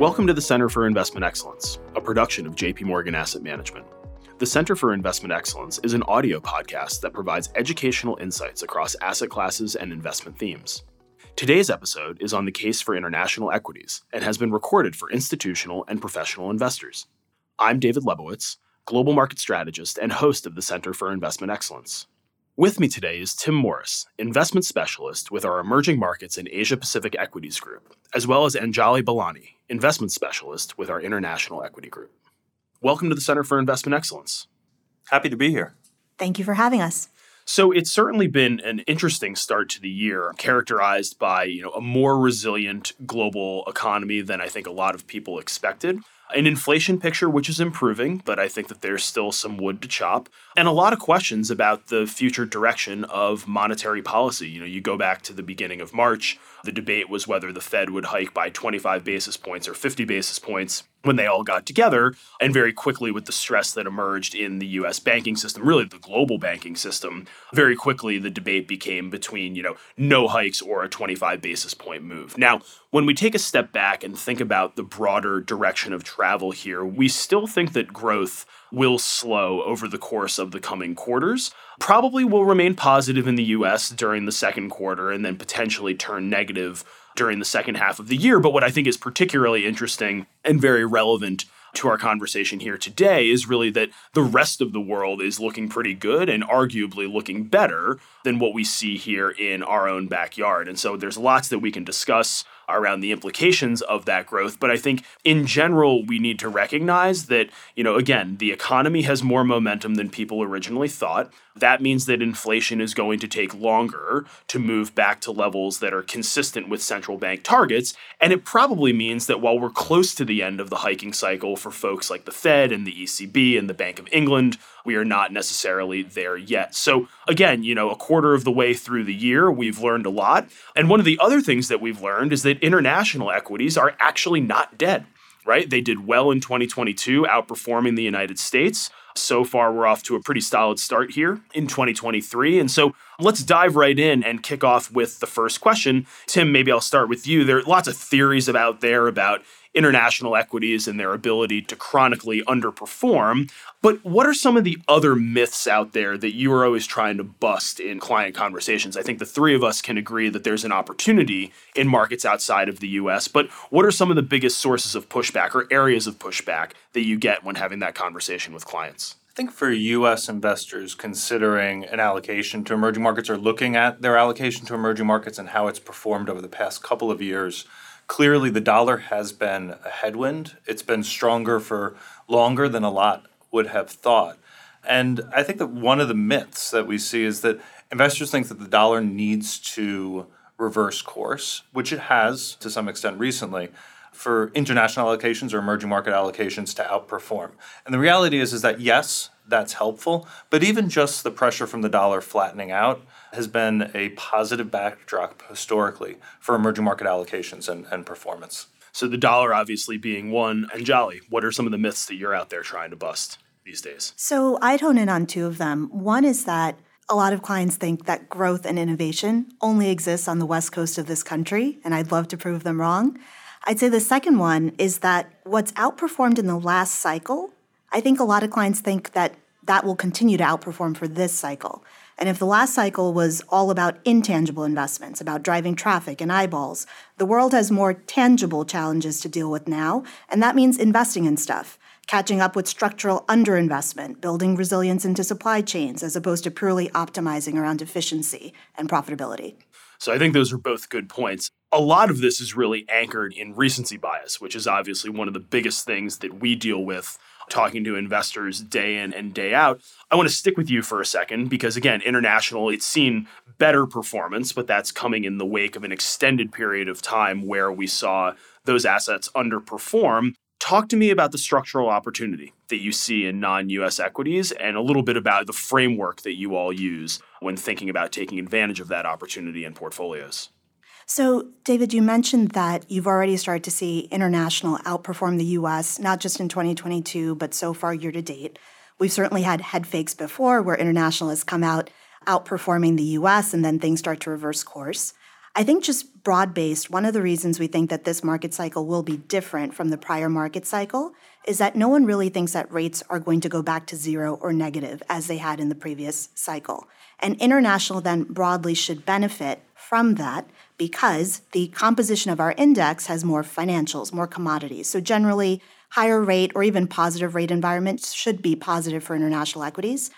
Welcome to the Center for Investment Excellence, a production of JP Morgan Asset Management. The Center for Investment Excellence is an audio podcast that provides educational insights across asset classes and investment themes. Today's episode is on the case for international equities and has been recorded for institutional and professional investors. I'm David Lebovitz, global market strategist and host of the Center for Investment Excellence. With me today is Tim Morris, investment specialist with our Emerging Markets and Asia Pacific Equities Group, as well as Anjali Balani, investment specialist with our International Equity Group. Welcome to the Center for Investment Excellence. Happy to be here. Thank you for having us. So it's certainly been an interesting start to the year, characterized by you know a more resilient global economy than I think a lot of people expected an inflation picture which is improving, but I think that there's still some wood to chop, and a lot of questions about the future direction of monetary policy. You know, you go back to the beginning of March, the debate was whether the Fed would hike by 25 basis points or 50 basis points when they all got together. And very quickly, with the stress that emerged in the US banking system, really the global banking system, very quickly the debate became between, you know, no hikes or a 25 basis point move. Now, when we take a step back and think about the broader direction of travel here, we still think that growth will slow over the course of the coming quarters. Probably will remain positive in the US during the second quarter and then potentially turn negative during the second half of the year. But what I think is particularly interesting and very relevant to our conversation here today is really that the rest of the world is looking pretty good and arguably looking better than what we see here in our own backyard. And so there's lots that we can discuss around the implications of that growth. But I think in general, we need to recognize that, you know, again, the economy has more momentum than people originally thought. That means that inflation is going to take longer to move back to levels that are consistent with central bank targets. And it probably means that while we're close to the end of the hiking cycle for folks like the Fed and the ECB and the Bank of England, we are not necessarily there yet. So, again, you know, a quarter of the way through the year, we've learned a lot. And one of the other things that we've learned is that international equities are actually not dead, right? They did well in 2022, outperforming the United States. So far, we're off to a pretty solid start here in 2023. And so let's dive right in and kick off with the first question. Tim, maybe I'll start with you. There are lots of theories out there about international equities and their ability to chronically underperform. But what are some of the other myths out there that you are always trying to bust in client conversations? I think the three of us can agree that there's an opportunity in markets outside of the US, but what are some of the biggest sources of pushback or areas of pushback that you get when having that conversation with clients? I think for US investors considering an allocation to emerging markets or looking at their allocation to emerging markets and how it's performed over the past couple of years, clearly the dollar has been a headwind. It's been stronger for longer than a lot would have thought. And I think that one of the myths that we see is that investors think that the dollar needs to reverse course, which it has to some extent recently for international allocations or emerging market allocations to outperform. And the reality is is that yes, that's helpful, but even just the pressure from the dollar flattening out has been a positive backdrop historically for emerging market allocations and, and performance. So the dollar obviously being one. Anjali, what are some of the myths that you're out there trying to bust these days? So I'd hone in on two of them. One is that a lot of clients think that growth and innovation only exists on the west coast of this country, and I'd love to prove them wrong. I'd say the second one is that what's outperformed in the last cycle, I think a lot of clients think that that will continue to outperform for this cycle. And if the last cycle was all about intangible investments, about driving traffic and eyeballs, the world has more tangible challenges to deal with now, and that means investing in stuff, catching up with structural underinvestment, building resilience into supply chains as opposed to purely optimizing around efficiency and profitability. So I think those are both good points. A lot of this is really anchored in recency bias, which is obviously one of the biggest things that we deal with talking to investors day in and day out. I want to stick with you for a second because, again, international, it's seen better performance, but that's coming in the wake of an extended period of time where we saw those assets underperform. Talk to me about the structural opportunity that you see in non US equities and a little bit about the framework that you all use when thinking about taking advantage of that opportunity in portfolios. So, David, you mentioned that you've already started to see international outperform the US, not just in 2022, but so far year to date. We've certainly had head fakes before where international has come out outperforming the US and then things start to reverse course. I think just broad based, one of the reasons we think that this market cycle will be different from the prior market cycle is that no one really thinks that rates are going to go back to zero or negative as they had in the previous cycle. And international then broadly should benefit from that because the composition of our index has more financials, more commodities. So generally, higher rate or even positive rate environments should be positive for international equities.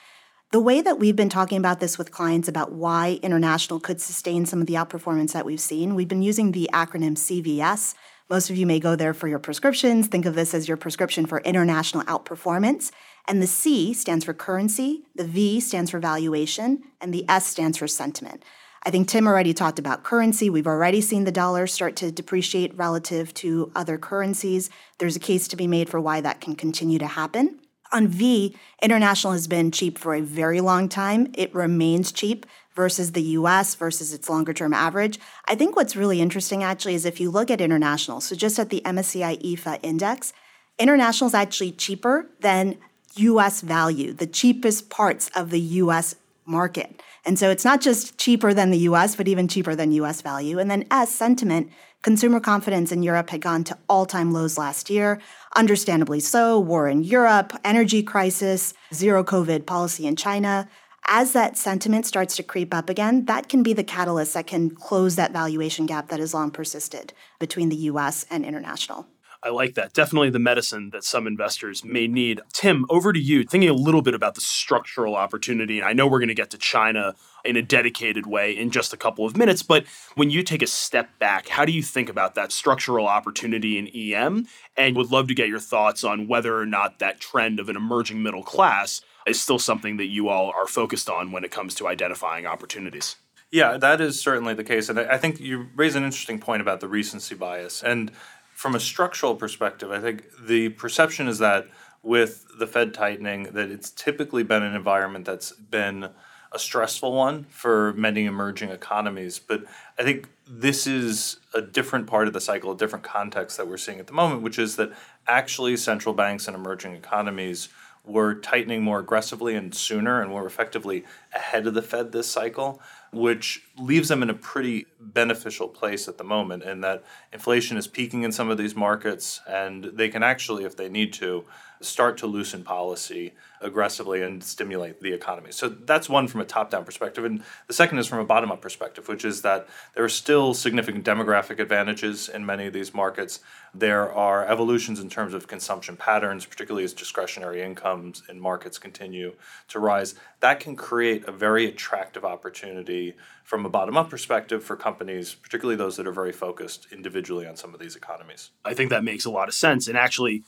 The way that we've been talking about this with clients about why international could sustain some of the outperformance that we've seen, we've been using the acronym CVS. Most of you may go there for your prescriptions. Think of this as your prescription for international outperformance. And the C stands for currency, the V stands for valuation, and the S stands for sentiment. I think Tim already talked about currency. We've already seen the dollar start to depreciate relative to other currencies. There's a case to be made for why that can continue to happen. On V, international has been cheap for a very long time. It remains cheap versus the US versus its longer term average. I think what's really interesting actually is if you look at international, so just at the MSCI EAFE index, international is actually cheaper than US value, the cheapest parts of the US market. And so it's not just cheaper than the US, but even cheaper than US value. And then S, sentiment, consumer confidence in Europe had gone to all time lows last year. Understandably so, war in Europe, energy crisis, zero COVID policy in China. As that sentiment starts to creep up again, that can be the catalyst that can close that valuation gap that has long persisted between the US and international. I like that. Definitely the medicine that some investors may need. Tim, over to you. Thinking a little bit about the structural opportunity. And I know we're going to get to China in a dedicated way in just a couple of minutes, but when you take a step back, how do you think about that structural opportunity in EM? And would love to get your thoughts on whether or not that trend of an emerging middle class is still something that you all are focused on when it comes to identifying opportunities. Yeah, that is certainly the case. And I think you raise an interesting point about the recency bias. And from a structural perspective, I think the perception is that with the Fed tightening, that it's typically been an environment that's been a stressful one for many emerging economies. But I think this is a different part of the cycle, a different context that we're seeing at the moment, which is that actually central banks and emerging economies were tightening more aggressively and sooner and more effectively ahead of the Fed this cycle which leaves them in a pretty beneficial place at the moment in that inflation is peaking in some of these markets and they can actually if they need to start to loosen policy aggressively and stimulate the economy. So that's one from a top down perspective. And the second is from a bottom up perspective, which is that there are still significant demographic advantages in many of these markets. There are evolutions in terms of consumption patterns, particularly as discretionary incomes in markets continue to rise. That can create a very attractive opportunity from a bottom up perspective for companies, particularly those that are very focused individually on some of these economies. I think that makes a lot of sense. And actually,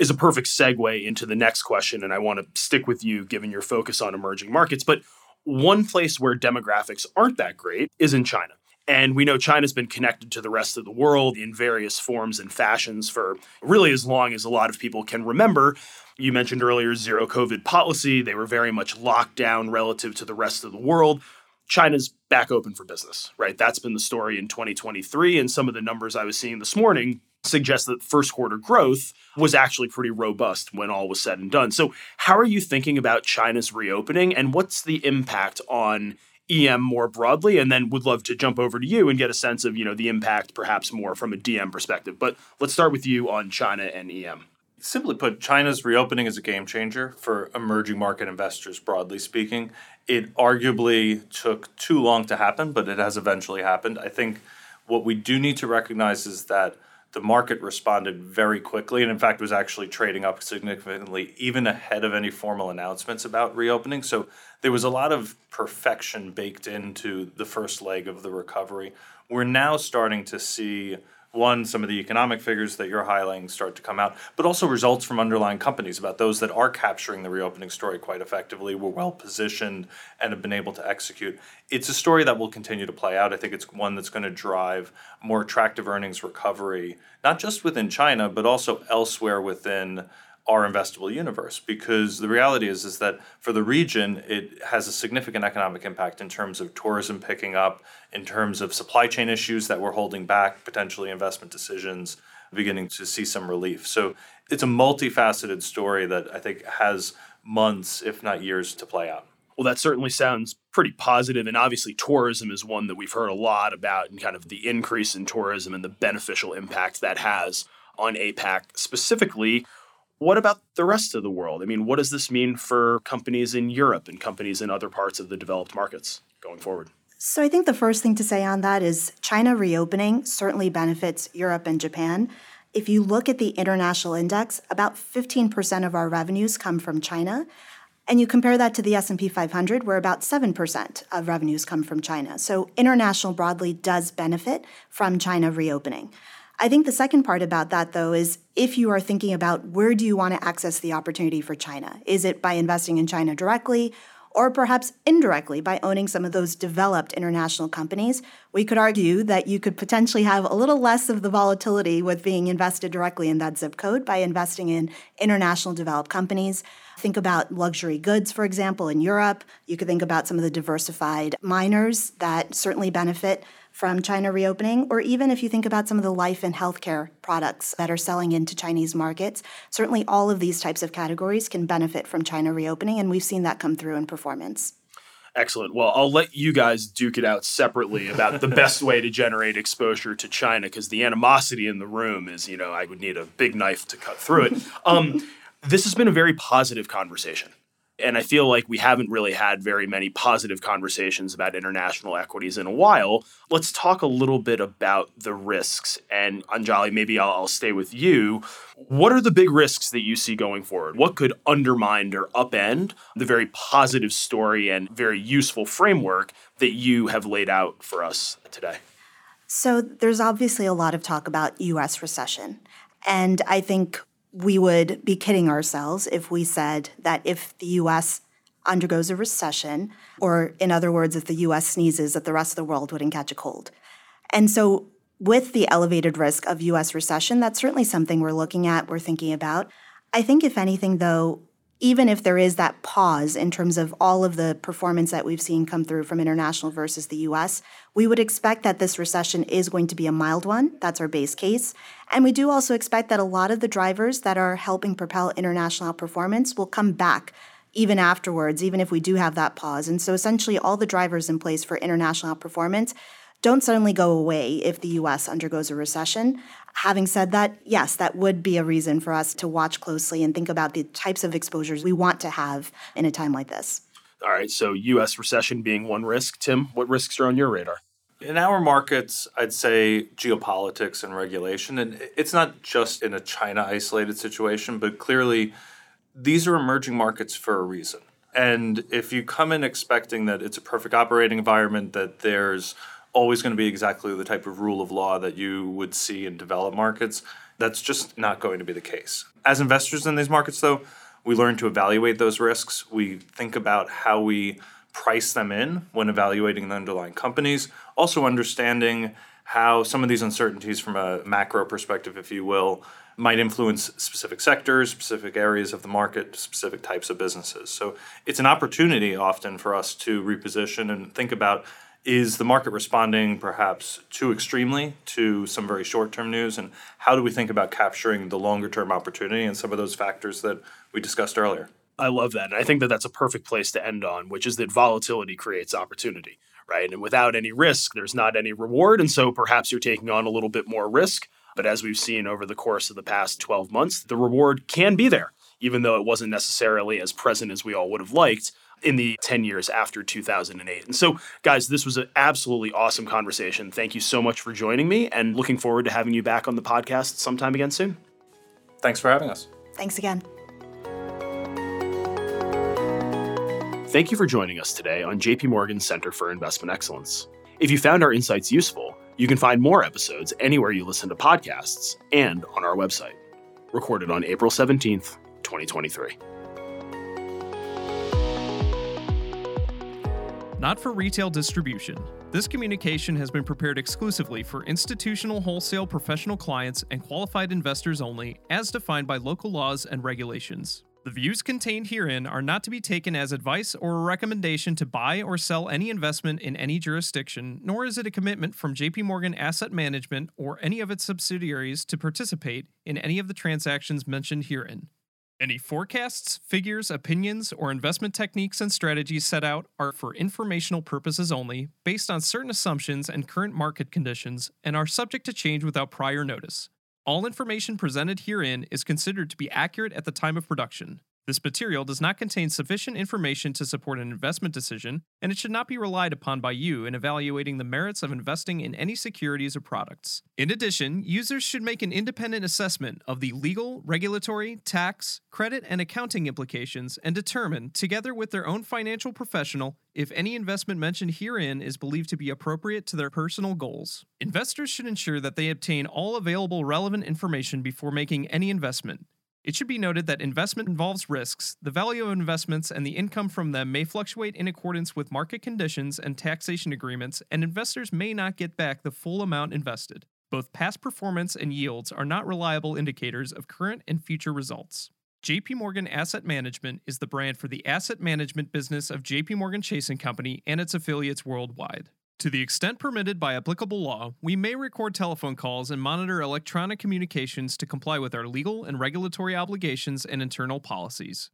is a perfect segue into the next question. And I want to stick with you given your focus on emerging markets. But one place where demographics aren't that great is in China. And we know China's been connected to the rest of the world in various forms and fashions for really as long as a lot of people can remember. You mentioned earlier zero COVID policy. They were very much locked down relative to the rest of the world. China's back open for business, right? That's been the story in 2023. And some of the numbers I was seeing this morning suggest that first quarter growth was actually pretty robust when all was said and done. So, how are you thinking about China's reopening and what's the impact on EM more broadly? And then would love to jump over to you and get a sense of, you know, the impact perhaps more from a DM perspective. But let's start with you on China and EM. Simply put, China's reopening is a game changer for emerging market investors, broadly speaking. It arguably took too long to happen, but it has eventually happened. I think what we do need to recognize is that the market responded very quickly and in fact was actually trading up significantly even ahead of any formal announcements about reopening so there was a lot of perfection baked into the first leg of the recovery we're now starting to see one, some of the economic figures that you're highlighting start to come out, but also results from underlying companies about those that are capturing the reopening story quite effectively, were well positioned, and have been able to execute. It's a story that will continue to play out. I think it's one that's going to drive more attractive earnings recovery, not just within China, but also elsewhere within our investable universe because the reality is is that for the region it has a significant economic impact in terms of tourism picking up in terms of supply chain issues that were holding back potentially investment decisions beginning to see some relief so it's a multifaceted story that i think has months if not years to play out well that certainly sounds pretty positive, and obviously tourism is one that we've heard a lot about, and kind of the increase in tourism and the beneficial impact that has on APAC specifically. What about the rest of the world? I mean, what does this mean for companies in Europe and companies in other parts of the developed markets going forward? So, I think the first thing to say on that is China reopening certainly benefits Europe and Japan. If you look at the international index, about 15% of our revenues come from China. And you compare that to the S&P 500 where about 7% of revenues come from China. So international broadly does benefit from China reopening. I think the second part about that, though, is if you are thinking about where do you want to access the opportunity for China? Is it by investing in China directly? Or perhaps indirectly by owning some of those developed international companies, we could argue that you could potentially have a little less of the volatility with being invested directly in that zip code by investing in international developed companies. Think about luxury goods, for example, in Europe. You could think about some of the diversified miners that certainly benefit from China reopening, or even if you think about some of the life and healthcare products that are selling into Chinese markets, certainly all of these types of categories can benefit from China reopening, and we've seen that come through in performance. Excellent. Well, I'll let you guys duke it out separately about the best way to generate exposure to China because the animosity in the room is, you know, I would need a big knife to cut through it. Um, this has been a very positive conversation. And I feel like we haven't really had very many positive conversations about international equities in a while. Let's talk a little bit about the risks. And Anjali, maybe I'll, I'll, stay with you. What are the big risks that you see going forward? What could undermine or upend the very positive story and very useful framework that you have laid out for us today? So, there's obviously a lot of talk about US recession. And I think we would be kidding ourselves if we said that if the US undergoes a recession, or in other words, if the US sneezes, that the rest of the world wouldn't catch a cold. And so, with the elevated risk of US recession, that's certainly something we're looking at, we're thinking about. I think, if anything, though, even if there is that pause in terms of all of the performance that we've seen come through from international versus the US, we would expect that this recession is going to be a mild one. That's our base case. And we do also expect that a lot of the drivers that are helping propel international outperformance will come back even afterwards, even if we do have that pause. And so essentially, all the drivers in place for international outperformance don't suddenly go away if the US undergoes a recession. Having said that, yes, that would be a reason for us to watch closely and think about the types of exposures we want to have in a time like this. All right, so US recession being one risk. Tim, what risks are on your radar? In our markets, I'd say geopolitics and regulation. And it's not just in a China isolated situation, but clearly these are emerging markets for a reason. And if you come in expecting that it's a perfect operating environment, that there's always going to be exactly the type of rule of law that you would see in developed markets. That's just not going to be the case. As investors in these markets, though, we learn to evaluate those risks. We think about how we price them in when evaluating the underlying companies. Also, understanding how some of these uncertainties, from a macro perspective, if you will, might influence specific sectors, specific areas of the market, specific types of businesses. So, it's an opportunity often for us to reposition and think about is the market responding perhaps too extremely to some very short term news? And how do we think about capturing the longer term opportunity and some of those factors that we discussed earlier? I love that. And I think that that's a perfect place to end on, which is that volatility creates opportunity, right? And without any risk, there's not any reward. And so perhaps you're taking on a little bit more risk. But as we've seen over the course of the past 12 months, the reward can be there, even though it wasn't necessarily as present as we all would have liked in the 10 years after 2008. And so, guys, this was an absolutely awesome conversation. Thank you so much for joining me and looking forward to having you back on the podcast sometime again soon. Thanks for having us. Thanks again. Thank you for joining us today on JP Morgan Center for Investment Excellence. If you found our insights useful, you can find more episodes anywhere you listen to podcasts and on our website. Recorded on April 17th, 2023. Not for retail distribution. This communication has been prepared exclusively for institutional wholesale professional clients and qualified investors only, as defined by local laws and regulations. The views contained herein are not to be taken as advice or a recommendation to buy or sell any investment in any jurisdiction, nor is it a commitment from JP Morgan Asset Management or any of its subsidiaries to participate in any of the transactions mentioned herein. Any forecasts, figures, opinions, or investment techniques and strategies set out are for informational purposes only, based on certain assumptions and current market conditions, and are subject to change without prior notice. All information presented herein is considered to be accurate at the time of production. This material does not contain sufficient information to support an investment decision, and it should not be relied upon by you in evaluating the merits of investing in any securities or products. In addition, users should make an independent assessment of the legal, regulatory, tax, credit, and accounting implications and determine, together with their own financial professional, if any investment mentioned herein is believed to be appropriate to their personal goals. Investors should ensure that they obtain all available relevant information before making any investment. It should be noted that investment involves risks. The value of investments and the income from them may fluctuate in accordance with market conditions and taxation agreements, and investors may not get back the full amount invested. Both past performance and yields are not reliable indicators of current and future results. JP Morgan Asset Management is the brand for the asset management business of JP Morgan Chase & Company and its affiliates worldwide. To the extent permitted by applicable law, we may record telephone calls and monitor electronic communications to comply with our legal and regulatory obligations and internal policies.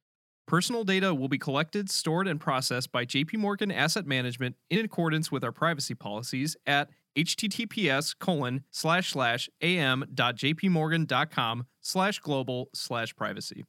Personal data will be collected, stored, and processed by JP Morgan Asset Management in accordance with our privacy policies at https colon slash slash am.jpmorgan.com slash global slash privacy.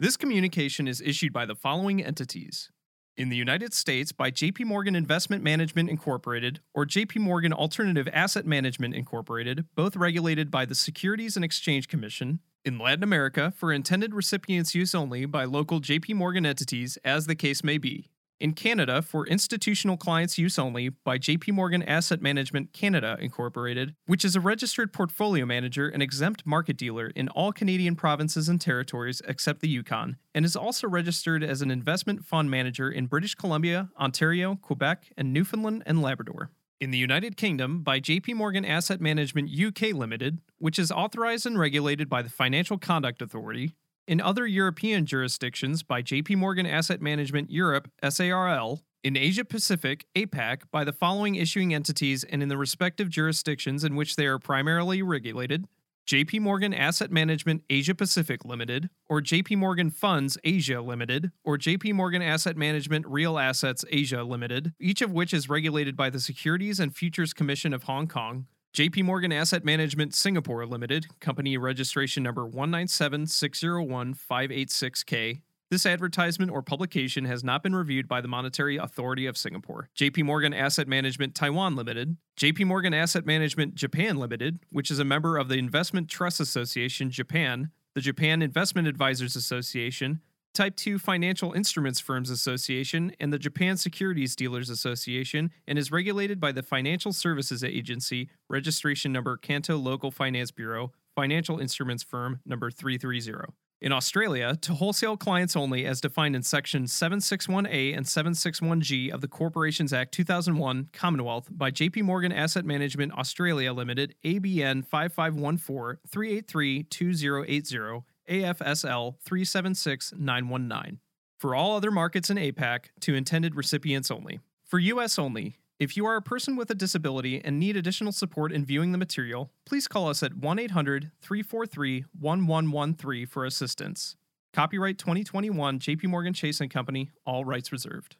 This communication is issued by the following entities in the United States by JP Morgan Investment Management Incorporated or JP Morgan Alternative Asset Management Incorporated, both regulated by the Securities and Exchange Commission. In Latin America, for intended recipients' use only by local JP Morgan entities, as the case may be. In Canada, for institutional clients' use only by JP Morgan Asset Management Canada Incorporated, which is a registered portfolio manager and exempt market dealer in all Canadian provinces and territories except the Yukon, and is also registered as an investment fund manager in British Columbia, Ontario, Quebec, and Newfoundland and Labrador. In the United Kingdom, by JP Morgan Asset Management UK Limited, which is authorized and regulated by the Financial Conduct Authority, in other European jurisdictions by JP Morgan Asset Management Europe SARL, in Asia Pacific APAC by the following issuing entities and in the respective jurisdictions in which they are primarily regulated JP Morgan Asset Management Asia Pacific Limited, or JP Morgan Funds Asia Limited, or JP Morgan Asset Management Real Assets Asia Limited, each of which is regulated by the Securities and Futures Commission of Hong Kong, JP Morgan Asset Management Singapore Limited, company registration number 197601586K. This advertisement or publication has not been reviewed by the Monetary Authority of Singapore. JP Morgan Asset Management Taiwan Limited, JP Morgan Asset Management Japan Limited, which is a member of the Investment Trust Association Japan, the Japan Investment Advisors Association, Type 2 Financial Instruments Firms Association and the Japan Securities Dealers Association and is regulated by the Financial Services Agency, registration number Kanto Local Finance Bureau, Financial Instruments Firm number 330. In Australia, to wholesale clients only as defined in Section 761A and 761G of the Corporations Act 2001, Commonwealth, by JP Morgan Asset Management Australia Limited, ABN 5514 383 2080 AFSL 376919. For all other markets in APAC, to intended recipients only. For US only, if you are a person with a disability and need additional support in viewing the material, please call us at 1 800 343 1113 for assistance. Copyright 2021 JP Morgan Chase and Company, all rights reserved.